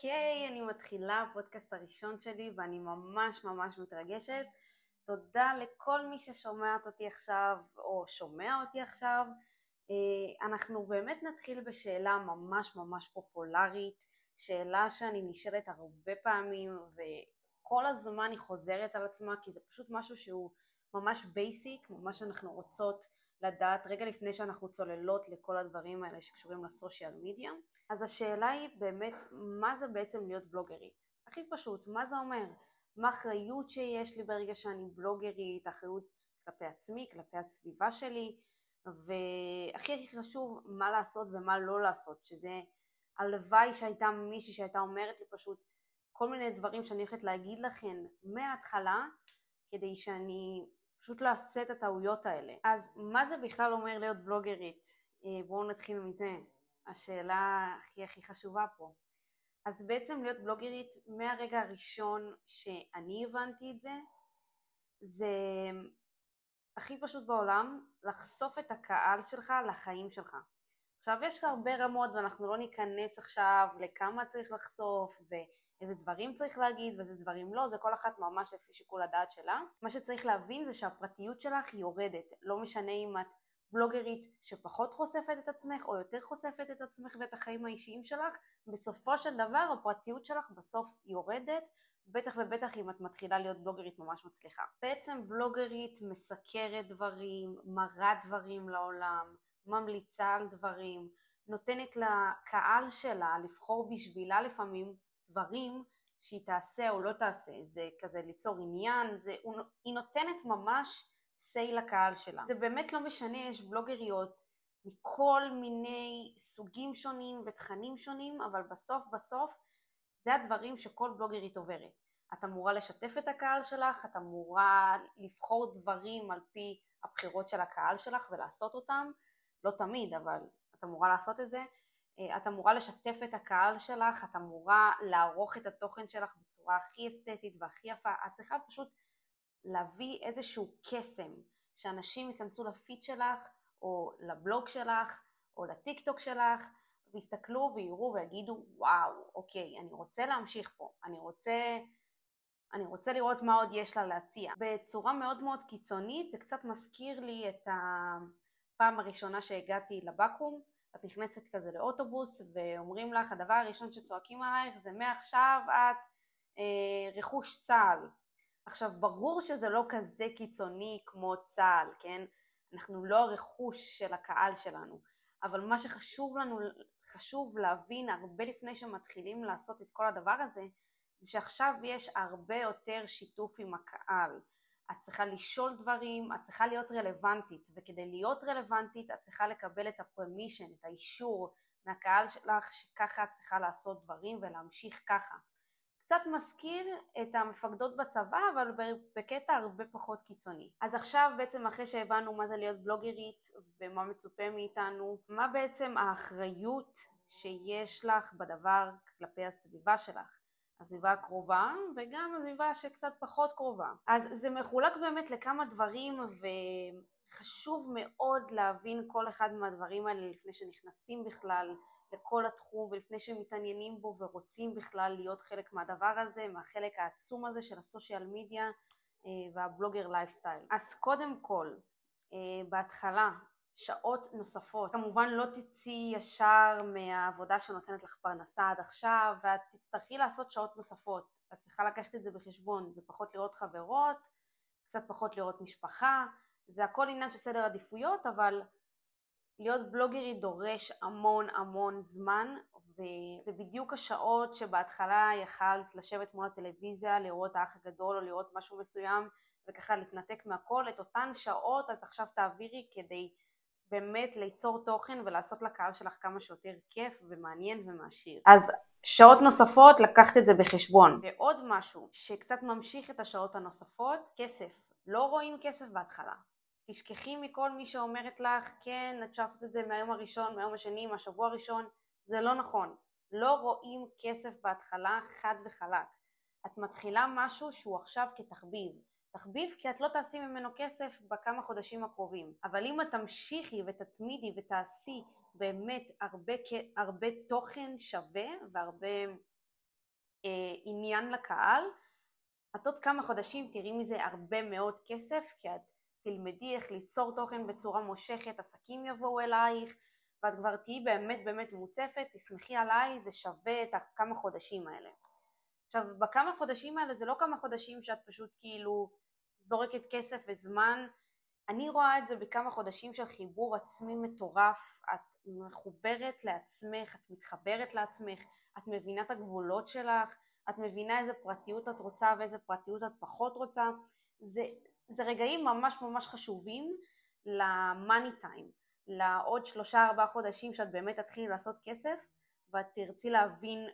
אוקיי, אני מתחילה הפודקאסט הראשון שלי ואני ממש ממש מתרגשת. תודה לכל מי ששומעת אותי עכשיו או שומע אותי עכשיו. אה, אנחנו באמת נתחיל בשאלה ממש ממש פופולרית, שאלה שאני נשאלת הרבה פעמים וכל הזמן היא חוזרת על עצמה כי זה פשוט משהו שהוא ממש basic, ממש אנחנו רוצות לדעת רגע לפני שאנחנו צוללות לכל הדברים האלה שקשורים ל social media. אז השאלה היא באמת מה זה בעצם להיות בלוגרית. הכי פשוט, מה זה אומר? מה האחריות שיש לי ברגע שאני בלוגרית, אחריות כלפי עצמי, כלפי הסביבה שלי, והכי הכי חשוב מה לעשות ומה לא לעשות, שזה הלוואי שהייתה מישהי שהייתה אומרת לי פשוט כל מיני דברים שאני הולכת להגיד לכם מההתחלה כדי שאני פשוט לא אעשה את הטעויות האלה. אז מה זה בכלל אומר להיות בלוגרית? אה, בואו נתחיל מזה, השאלה הכי הכי חשובה פה. אז בעצם להיות בלוגרית מהרגע הראשון שאני הבנתי את זה, זה הכי פשוט בעולם לחשוף את הקהל שלך לחיים שלך. עכשיו יש הרבה רמות ואנחנו לא ניכנס עכשיו לכמה צריך לחשוף ו... איזה דברים צריך להגיד ואיזה דברים לא, זה כל אחת ממש לפי שיקול הדעת שלה. מה שצריך להבין זה שהפרטיות שלך יורדת, לא משנה אם את בלוגרית שפחות חושפת את עצמך או יותר חושפת את עצמך ואת החיים האישיים שלך, בסופו של דבר הפרטיות שלך בסוף יורדת, בטח ובטח אם את מתחילה להיות בלוגרית ממש מצליחה. בעצם בלוגרית מסקרת דברים, מראה דברים לעולם, ממליצה על דברים, נותנת לקהל שלה לבחור בשבילה לפעמים דברים שהיא תעשה או לא תעשה, זה כזה ליצור עניין, זה, היא נותנת ממש say לקהל שלה. זה באמת לא משנה, יש בלוגריות מכל מיני סוגים שונים ותכנים שונים, אבל בסוף בסוף זה הדברים שכל בלוגרית עוברת. את אמורה לשתף את הקהל שלך, את אמורה לבחור דברים על פי הבחירות של הקהל שלך ולעשות אותם, לא תמיד, אבל את אמורה לעשות את זה. אה, את אמורה לשתף את הקהל שלך, את אמורה לערוך את התוכן שלך בצורה הכי אסתטית והכי יפה, את צריכה פשוט להביא איזשהו קסם, שאנשים ייכנסו לפיד שלך או לבלוג שלך או לטיק טוק שלך ויסתכלו ויראו ויגידו וואו, אוקיי, אני רוצה להמשיך פה, אני רוצה, אני רוצה לראות מה עוד יש לה להציע. בצורה מאוד מאוד קיצונית זה קצת מזכיר לי את הפעם הראשונה שהגעתי לבקו"ם את נכנסת כזה לאוטובוס ואומרים לך הדבר הראשון שצועקים עלייך זה מעכשיו את אה, רכוש צה"ל. עכשיו ברור שזה לא כזה קיצוני כמו צה"ל, כן? אנחנו לא הרכוש של הקהל שלנו, אבל מה שחשוב לנו, חשוב להבין הרבה לפני שמתחילים לעשות את כל הדבר הזה, זה שעכשיו יש הרבה יותר שיתוף עם הקהל. את צריכה לשאול דברים, את צריכה להיות רלוונטית, וכדי להיות רלוונטית את צריכה לקבל את הפרמישן, את האישור מהקהל שלך שככה את צריכה לעשות דברים ולהמשיך ככה. קצת מזכיר את המפקדות בצבא, אבל בקטע הרבה פחות קיצוני. אז עכשיו בעצם אחרי שהבנו מה זה להיות בלוגרית ומה מצופה מאיתנו, מה בעצם האחריות שיש לך בדבר כלפי הסביבה שלך. הסביבה הקרובה וגם הסביבה שקצת פחות קרובה. אז זה מחולק באמת לכמה דברים וחשוב מאוד להבין כל אחד מהדברים האלה לפני שנכנסים בכלל לכל התחום ולפני שמתעניינים בו ורוצים בכלל להיות חלק מהדבר הזה, מהחלק העצום הזה של הסושיאל מדיה והבלוגר לייפסטייל. אז קודם כל, אה, בהתחלה שעות נוספות. כמובן לא תצאי ישר מהעבודה שנותנת לך פרנסה עד עכשיו ואת תצטרכי לעשות שעות נוספות. את צריכה לקחת את זה בחשבון, זה פחות לראות חברות, קצת פחות לראות משפחה, זה הכל עניין של סדר עדיפויות אבל להיות בלוגרית דורש המון המון זמן וזה בדיוק השעות שבהתחלה יכלת לשבת מול הטלוויזיה, לראות האח הגדול או לראות משהו מסוים וככה להתנתק מהכל, את אותן שעות את עכשיו תעבירי כדי באמת ליצור תוכן ולעשות לקהל שלך כמה שיותר כיף ומעניין ומעשיר. אז שעות נוספות, לקחת את זה בחשבון. ועוד משהו שקצת ממשיך את השעות הנוספות, כסף. לא רואים כסף בהתחלה. תשכחי מכל מי שאומרת לך, כן, אפשר לעשות את זה מהיום הראשון, מהיום השני, מהשבוע הראשון. זה לא נכון. לא רואים כסף בהתחלה חד וחלק. את מתחילה משהו שהוא עכשיו כתחביב. תחביב כי את לא תעשי ממנו כסף בכמה חודשים הקרובים. אבל אם את תמשיכי ותתמידי ותעשי באמת הרבה, הרבה תוכן שווה והרבה אה, עניין לקהל, את עוד כמה חודשים תראי מזה הרבה מאוד כסף, כי את תלמדי איך ליצור תוכן בצורה מושכת, עסקים יבואו אלייך, ואת כבר תהיי באמת באמת מוצפת, תסמכי עליי, זה שווה את הכמה חודשים האלה. עכשיו, בכמה חודשים האלה זה לא כמה חודשים שאת פשוט כאילו זורקת כסף וזמן, אני רואה את זה בכמה חודשים של חיבור עצמי מטורף, את מחוברת לעצמך, את מתחברת לעצמך, את מבינה את הגבולות שלך, את מבינה איזה פרטיות את רוצה ואיזה פרטיות את פחות רוצה, זה, זה רגעים ממש ממש חשובים למאני טיים, לעוד שלושה ארבעה חודשים שאת באמת תתחילי לעשות כסף ואת תרצי להבין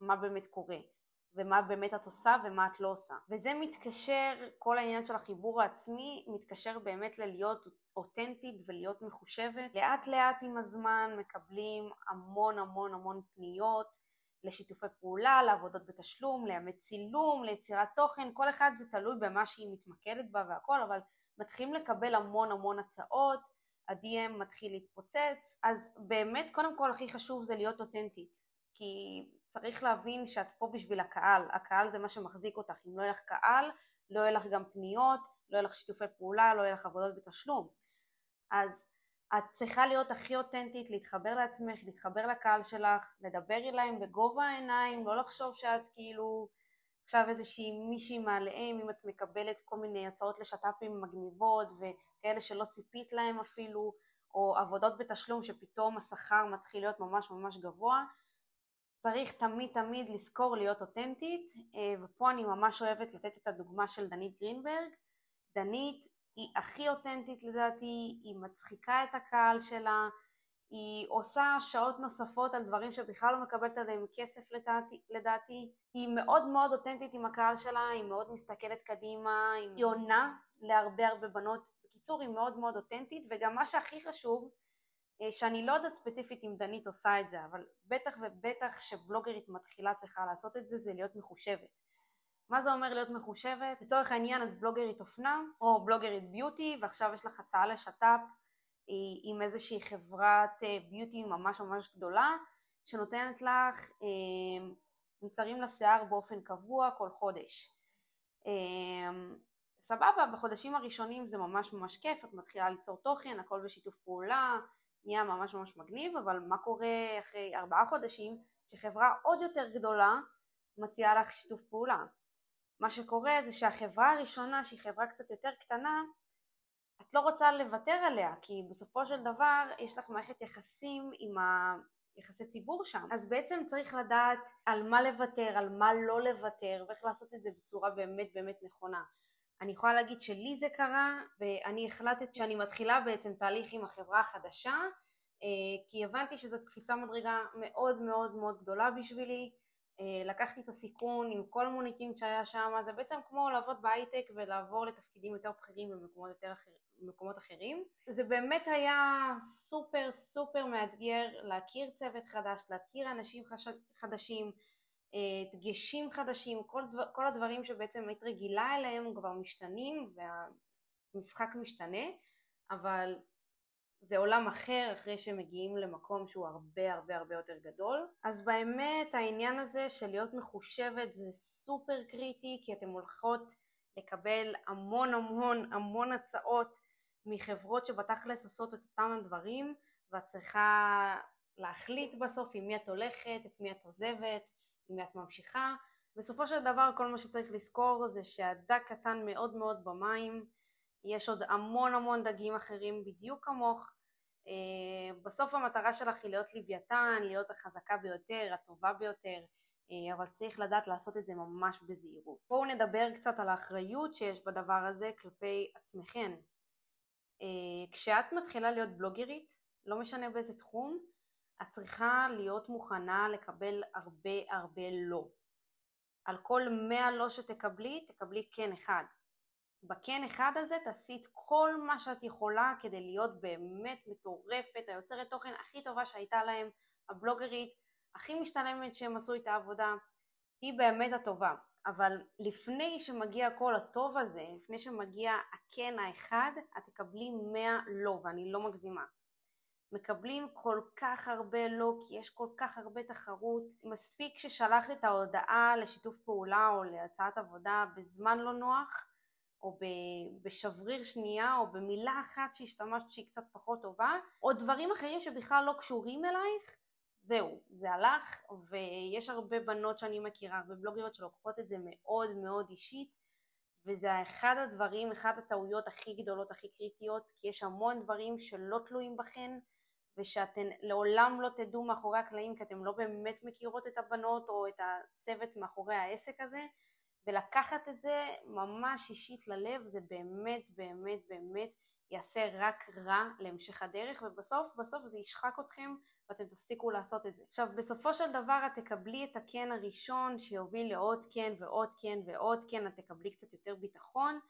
מה באמת קורה. ומה באמת את עושה ומה את לא עושה. וזה מתקשר, כל העניין של החיבור העצמי מתקשר באמת ללהיות אותנטית ולהיות מחושבת. לאט לאט עם הזמן מקבלים המון המון המון פניות לשיתופי פעולה, לעבודות בתשלום, לימי צילום, ליצירת תוכן, כל אחד זה תלוי במה שהיא מתמקדת בה והכל, אבל מתחילים לקבל המון המון הצעות, ה-DM מתחיל להתפוצץ, אז באמת קודם כל הכי חשוב זה להיות אותנטית, כי צריך להבין שאת פה בשביל הקהל, הקהל זה מה שמחזיק אותך, אם לא יהיה לך קהל, לא יהיה לך גם פניות, לא יהיה לך שיתופי פעולה, לא יהיה לך עבודות בתשלום. אז את צריכה להיות הכי אותנטית, להתחבר לעצמך, להתחבר לקהל שלך, לדבר אליהם בגובה העיניים, לא לחשוב שאת כאילו עכשיו איזושהי מישהי מעליהם, אם את מקבלת כל מיני הצעות לשת"פים מגניבות וכאלה שלא ציפית להם אפילו, או עבודות בתשלום שפתאום השכר מתחיל להיות ממש ממש גבוה, צריך תמיד תמיד לזכור להיות אותנטית, אה, ופה אני ממש אוהבת לתת את הדוגמה של דנית גרינברג. דנית היא הכי אותנטית לדעתי, היא מצחיקה את הקהל שלה, היא עושה שעות נוספות על דברים שבכלל לא מקבלת עליהם כסף לדעתי, לדעתי. היא מאוד מאוד אותנטית עם הקהל שלה, היא מאוד מסתכלת קדימה, היא עונה להרבה הרבה בנות. בקיצור, היא מאוד מאוד אותנטית, וגם מה שהכי חשוב, שאני לא יודעת ספציפית אם דנית עושה את זה, אבל בטח ובטח שבלוגרית מתחילה צריכה לעשות את זה, זה להיות מחושבת. מה זה אומר להיות מחושבת? לצורך העניין את בלוגרית אופנה או בלוגרית ביוטי ועכשיו יש לך הצעה לשת"פ אה, עם איזושהי חברת אה, ביוטי ממש ממש גדולה שנותנת לך מוצרים לשיער באופן קבוע כל חודש. סבבה, בחודשים הראשונים זה ממש ממש כיף, את מתחילה ליצור תוכן, הכל בשיתוף פעולה, נהיה ממש ממש מגניב, אבל מה קורה אחרי ארבעה חודשים שחברה עוד יותר גדולה מציעה לך שיתוף פעולה? מה שקורה זה שהחברה הראשונה שהיא חברה קצת יותר קטנה את לא רוצה לוותר עליה כי בסופו של דבר יש לך מערכת יחסים עם היחסי ציבור שם אז בעצם צריך לדעת על מה לוותר, על מה לא לוותר ואיך לעשות את זה בצורה באמת באמת נכונה אני יכולה להגיד שלי זה קרה ואני החלטתי שאני מתחילה בעצם תהליך עם החברה החדשה אה, כי הבנתי שזאת קפיצה מדרגה מאוד מאוד מאוד גדולה בשבילי. אה, לקחתי את הסיכון עם כל המוניטין שהיה שם זה בעצם כמו לעבוד בהייטק ולעבור לתפקידים יותר בכירים במקומות, יותר אחר, במקומות אחרים. זה באמת היה סופר סופר מאתגר להכיר צוות חדש, להכיר אנשים חש... חדשים דגשים חדשים, כל, דבר, כל הדברים שבעצם היית רגילה אליהם כבר משתנים והמשחק משתנה, אבל זה עולם אחר אחרי שמגיעים למקום שהוא הרבה הרבה הרבה יותר גדול. אז באמת העניין הזה של להיות מחושבת זה סופר קריטי כי אתן הולכות לקבל המון המון המון הצעות מחברות שבתכלס עושות את אותם הדברים ואת צריכה להחליט בסוף עם מי את הולכת, את מי את עוזבת, אם את ממשיכה. בסופו של דבר כל מה שצריך לזכור זה שהדג קטן מאוד מאוד במים, יש עוד המון המון דגים אחרים בדיוק כמוך. אה, בסוף המטרה שלך היא להיות לוויתן, להיות החזקה ביותר, הטובה ביותר, אה, אבל צריך לדעת לעשות את זה ממש בזהירות. בואו נדבר קצת על האחריות שיש בדבר הזה כלפי עצמכן. אה, כשאת מתחילה להיות בלוגרית, לא משנה באיזה תחום, את צריכה להיות מוכנה לקבל הרבה הרבה לא. על כל מאה לא שתקבלי, תקבלי כן אחד. בכן אחד הזה תעשי את כל מה שאת יכולה כדי להיות באמת מטורפת, היוצרת תוכן הכי טובה שהייתה להם, הבלוגרית הכי משתלמת שהם עשו את העבודה, תהיי באמת הטובה. אבל לפני שמגיע כל הטוב הזה, לפני שמגיע הכן האחד, את תקבלי מאה לא, ואני לא מגזימה. מקבלים כל כך הרבה לא, כי יש כל כך הרבה תחרות. מספיק ששלחת את ההודעה לשיתוף פעולה או להצעת עבודה בזמן לא נוח, או בשבריר שנייה, או במילה אחת שהשתמשת שהיא קצת פחות טובה, או דברים אחרים שבכלל לא קשורים אלייך, זהו, זה הלך, ויש הרבה בנות שאני מכירה, הרבה בלוגריות שלוקחות את זה מאוד מאוד אישית, וזה אחד הדברים, אחד הטעויות הכי גדולות, הכי קריטיות, כי יש המון דברים שלא תלויים בכן, ושאתן לעולם לא תדעו מאחורי הקלעים, כי אתן לא באמת מכירות את הבנות או את הצוות מאחורי העסק הזה, ולקחת את זה ממש אישית ללב, זה באמת באמת באמת יעשה רק רע להמשך הדרך, ובסוף בסוף זה ישחק אתכם ואתם תפסיקו לעשות את זה. עכשיו בסופו של דבר את תקבלי את הקן הראשון שיוביל לעוד קן ועוד קן ועוד קן, את תקבלי קצת יותר ביטחון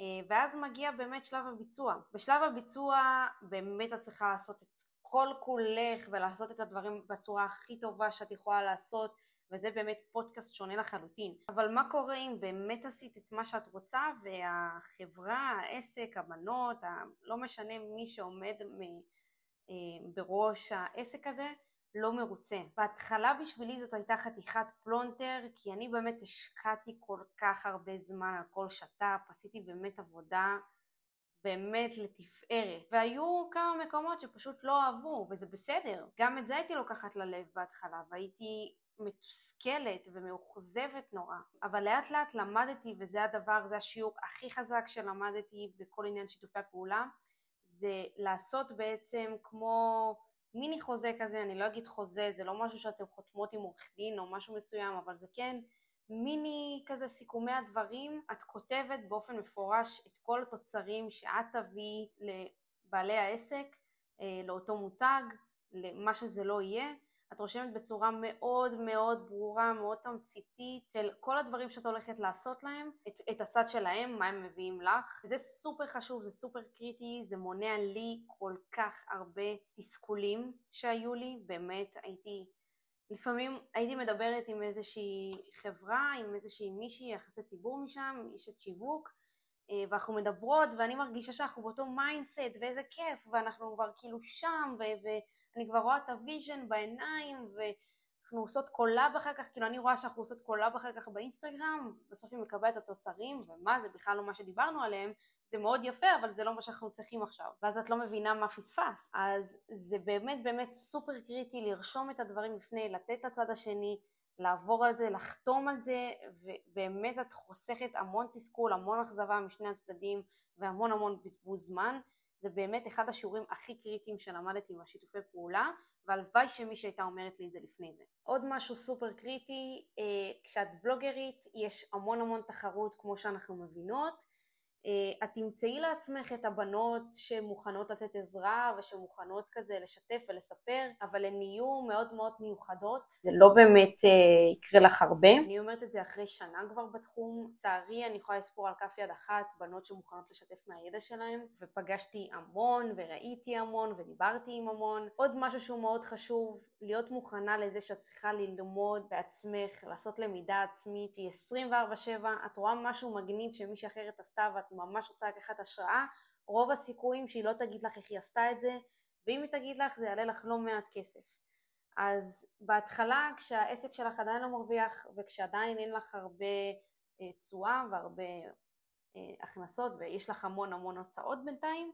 אה, ואז מגיע באמת שלב הביצוע. בשלב הביצוע באמת את צריכה לעשות את כל כולך ולעשות את הדברים בצורה הכי טובה שאת יכולה לעשות וזה באמת פודקאסט שונה לחלוטין. אבל מה קורה אם באמת עשית את מה שאת רוצה והחברה, העסק, הבנות, לא משנה מי שעומד אה, בראש העסק הזה לא מרוצה. בהתחלה בשבילי זאת הייתה חתיכת פלונטר כי אני באמת השקעתי כל כך הרבה זמן על כל שת"פ, עשיתי באמת עבודה באמת לתפארת. והיו כמה מקומות שפשוט לא אהבו וזה בסדר. גם את זה הייתי לוקחת ללב בהתחלה והייתי מתוסכלת ומאוכזבת נורא. אבל לאט לאט למדתי וזה הדבר זה השיעור הכי חזק שלמדתי בכל עניין שיתופי הפעולה זה לעשות בעצם כמו מיני חוזה כזה, אני לא אגיד חוזה, זה לא משהו שאתם חותמות עם עורך דין או משהו מסוים, אבל זה כן מיני כזה סיכומי הדברים, את כותבת באופן מפורש את כל התוצרים שאת תביאי לבעלי העסק, אה, לאותו מותג, למה שזה לא יהיה, את רושמת בצורה מאוד מאוד ברורה, מאוד תמציתית, של כל הדברים שאת הולכת לעשות להם, את, את הצד שלהם, מה הם מביאים לך. זה סופר חשוב, זה סופר קריטי, זה מונע לי כל כך הרבה תסכולים שהיו לי, באמת הייתי, לפעמים הייתי מדברת עם איזושהי חברה, עם איזושהי מישהי, יחסי ציבור משם, אשת שיווק, אה, ואנחנו מדברות ואני מרגישה שאנחנו באותו mindset ואיזה כיף ואנחנו כבר כאילו שם ואני כבר רואה את ה vision בעיניים ואנחנו עושות collab אחר כך, כאילו אני רואה שאנחנו עושות collab אחר כך באינסטגרם, בסוף היא מקבלת את התוצרים ומה זה בכלל לא מה שדיברנו עליהם, זה מאוד יפה אבל זה לא מה שאנחנו צריכים עכשיו ואז את לא מבינה מה פספס אז זה באמת באמת סופר קריטי לרשום את הדברים לפני, לתת לצד השני לעבור על זה, לחתום על זה, ובאמת את חוסכת המון תסכול, המון אכזבה משני הצדדים והמון המון בזבוז זמן. זה באמת אחד השיעורים הכי קריטיים שלמדתי בשיתופי פעולה, והלוואי שמישהי הייתה אומרת לי את זה לפני זה. עוד משהו סופר קריטי, אה, כשאת בלוגרית יש המון המון תחרות כמו שאנחנו מבינות, את תמצאי לעצמך את הבנות שמוכנות לתת עזרה ושמוכנות כזה לשתף ולספר, אבל הן יהיו מאוד מאוד מיוחדות. זה לא באמת אה, יקרה לך הרבה. אני אומרת את זה אחרי שנה כבר בתחום. לצערי אני יכולה לספור על כף יד אחת בנות שמוכנות לשתף מהידע שלהן, ופגשתי המון וראיתי המון ודיברתי עם המון. עוד משהו שהוא מאוד חשוב, להיות מוכנה לזה שאת צריכה ללמוד בעצמך, לעשות למידה עצמית שהיא 24/7, את רואה משהו מגניב שמישהי אחרת עשתה ואת ממש רוצה לקחת השראה, רוב הסיכויים שהיא לא תגיד לך איך היא עשתה את זה, ואם היא תגיד לך זה יעלה לך לא מעט כסף. אז בהתחלה כשהעסק שלך עדיין לא מרוויח וכשעדיין אין לך הרבה אה, תשואה והרבה אה, הכנסות ויש לך המון המון הוצאות בינתיים,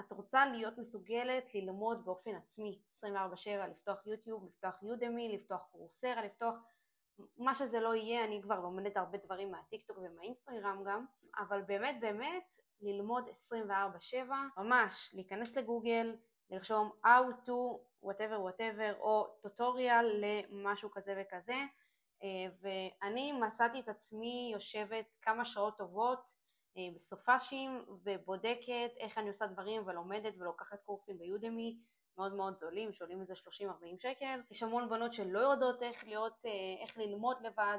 את רוצה להיות מסוגלת ללמוד באופן עצמי 24/7, לפתוח יוטיוב, לפתוח יודמי, לפתוח קורסרה, לפתוח מה שזה לא יהיה, אני כבר לומדת הרבה דברים מהטיקטוק ומהאינסטגרם גם, אבל באמת באמת ללמוד 24/7, ממש להיכנס לגוגל, לרשום how to whatever whatever או tutorial למשהו כזה וכזה. אה, ואני מצאתי את עצמי יושבת כמה שעות טובות אה, בסופ"שים ובודקת איך אני עושה דברים ולומדת ולוקחת קורסים ב Udemy מאוד מאוד זולים שעולים איזה 30-40 שקל. יש המון בנות שלא יודעות איך להיות, אה, איך ללמוד לבד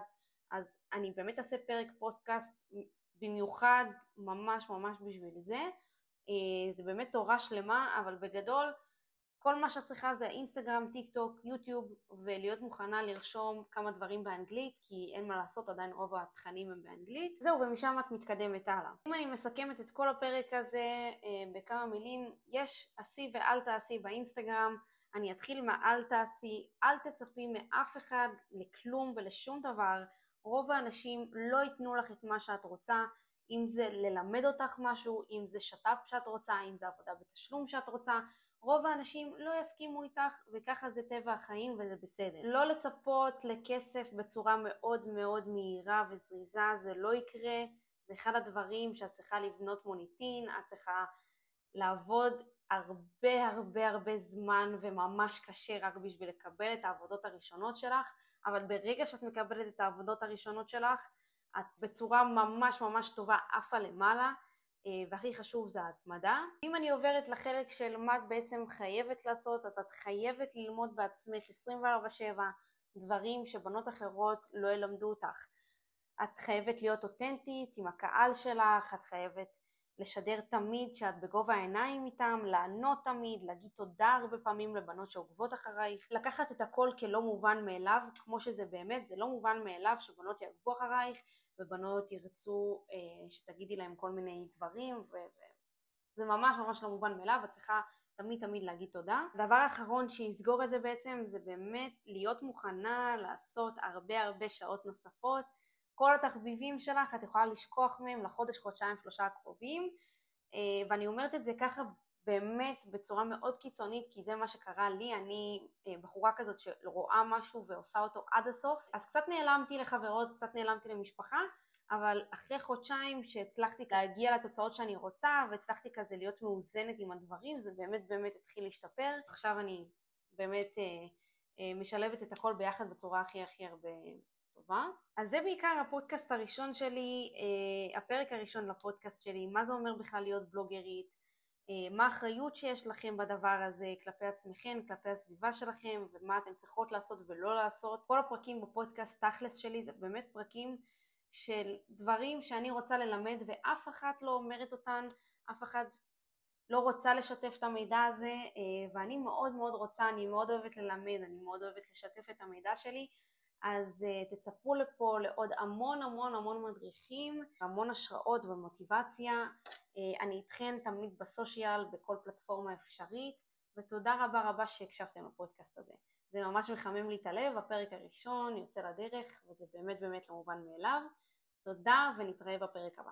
אז אני באמת אעשה פרק פודקאסט במיוחד ממש ממש בשביל זה. אה, זה באמת תורה שלמה אבל בגדול כל מה שאת צריכה זה אינסטגרם, טיק טוק, יוטיוב, ולהיות מוכנה לרשום כמה דברים באנגלית, כי אין מה לעשות, עדיין רוב התכנים הם באנגלית. זהו, ומשם את מתקדמת הלאה. אם אני מסכמת את כל הפרק הזה אה, בכמה מילים, יש עשי ואל תעשי באינסטגרם, אני אתחיל מהאל תעשי, אל תצפי מאף אחד לכלום ולשום דבר, רוב האנשים לא ייתנו לך את מה שאת רוצה, אם זה ללמד אותך משהו, אם זה שת"פ שאת רוצה, אם זה עבודה בתשלום שאת רוצה, רוב האנשים לא יסכימו איתך וככה זה טבע החיים וזה בסדר. לא לצפות לכסף בצורה מאוד מאוד מהירה וזריזה, זה לא יקרה, זה אחד הדברים שאת צריכה לבנות מוניטין, את צריכה לעבוד הרבה הרבה הרבה זמן וממש קשה רק בשביל לקבל את העבודות הראשונות שלך, אבל ברגע שאת מקבלת את העבודות הראשונות שלך, את בצורה ממש ממש טובה עפה למעלה, והכי חשוב זה ההתמדה. אם אני עוברת לחלק של מה את בעצם חייבת לעשות, אז את חייבת ללמוד בעצמך 24/7 דברים שבנות אחרות לא ילמדו אותך. את חייבת להיות אותנטית עם הקהל שלך, את חייבת לשדר תמיד שאת בגובה העיניים איתם, לענות תמיד, להגיד תודה הרבה פעמים לבנות שעוקבות אחרייך, לקחת את הכל כלא מובן מאליו, כמו שזה באמת, זה לא מובן מאליו שבנות יעקבו אחרייך ובנות ירצו אה, שתגידי להם כל מיני דברים, וזה ממש ממש לא מובן מאליו, את צריכה תמיד תמיד להגיד תודה. הדבר האחרון שיסגור את זה בעצם זה באמת להיות מוכנה לעשות הרבה הרבה שעות נוספות כל התחביבים שלך את יכולה לשכוח מהם לחודש, חודשיים, שלושה הקרובים אה, ואני אומרת את זה ככה באמת בצורה מאוד קיצונית כי זה מה שקרה לי, אני אה, בחורה כזאת שרואה משהו ועושה אותו עד הסוף אז קצת נעלמתי לחברות, קצת נעלמתי למשפחה אבל אחרי חודשיים שהצלחתי להגיע לתוצאות שאני רוצה והצלחתי כזה להיות מאוזנת עם הדברים זה באמת באמת התחיל להשתפר עכשיו אני באמת אה, משלבת את הכל ביחד בצורה הכי הכי הרבה. אז זה בעיקר הפודקאסט הראשון שלי, אה, הפרק הראשון לפודקאסט שלי, מה זה אומר בכלל להיות בלוגרית, אה, מה האחריות שיש לכם בדבר הזה כלפי עצמכם, כלפי הסביבה שלכם ומה אתן צריכות לעשות ולא לעשות. כל הפרקים בפודקאסט תכלס שלי זה באמת פרקים של דברים שאני רוצה ללמד ואף אחת לא אומרת אותן, אף אחד לא רוצה לשתף את המידע הזה אה, ואני מאוד מאוד רוצה, אני מאוד אוהבת ללמד, אני מאוד אוהבת לשתף את המידע שלי אז uh, תצפו לפה לעוד המון המון המון מדריכים, המון השראות ומוטיבציה. Uh, אני איתכן תמיד בסושיאל, בכל פלטפורמה אפשרית, ותודה רבה רבה שהקשבתם לפודקאסט הזה. זה ממש מחמם לי את הלב, הפרק הראשון יוצא לדרך, וזה באמת באמת לא מובן מאליו. תודה ונתראה בפרק הבא.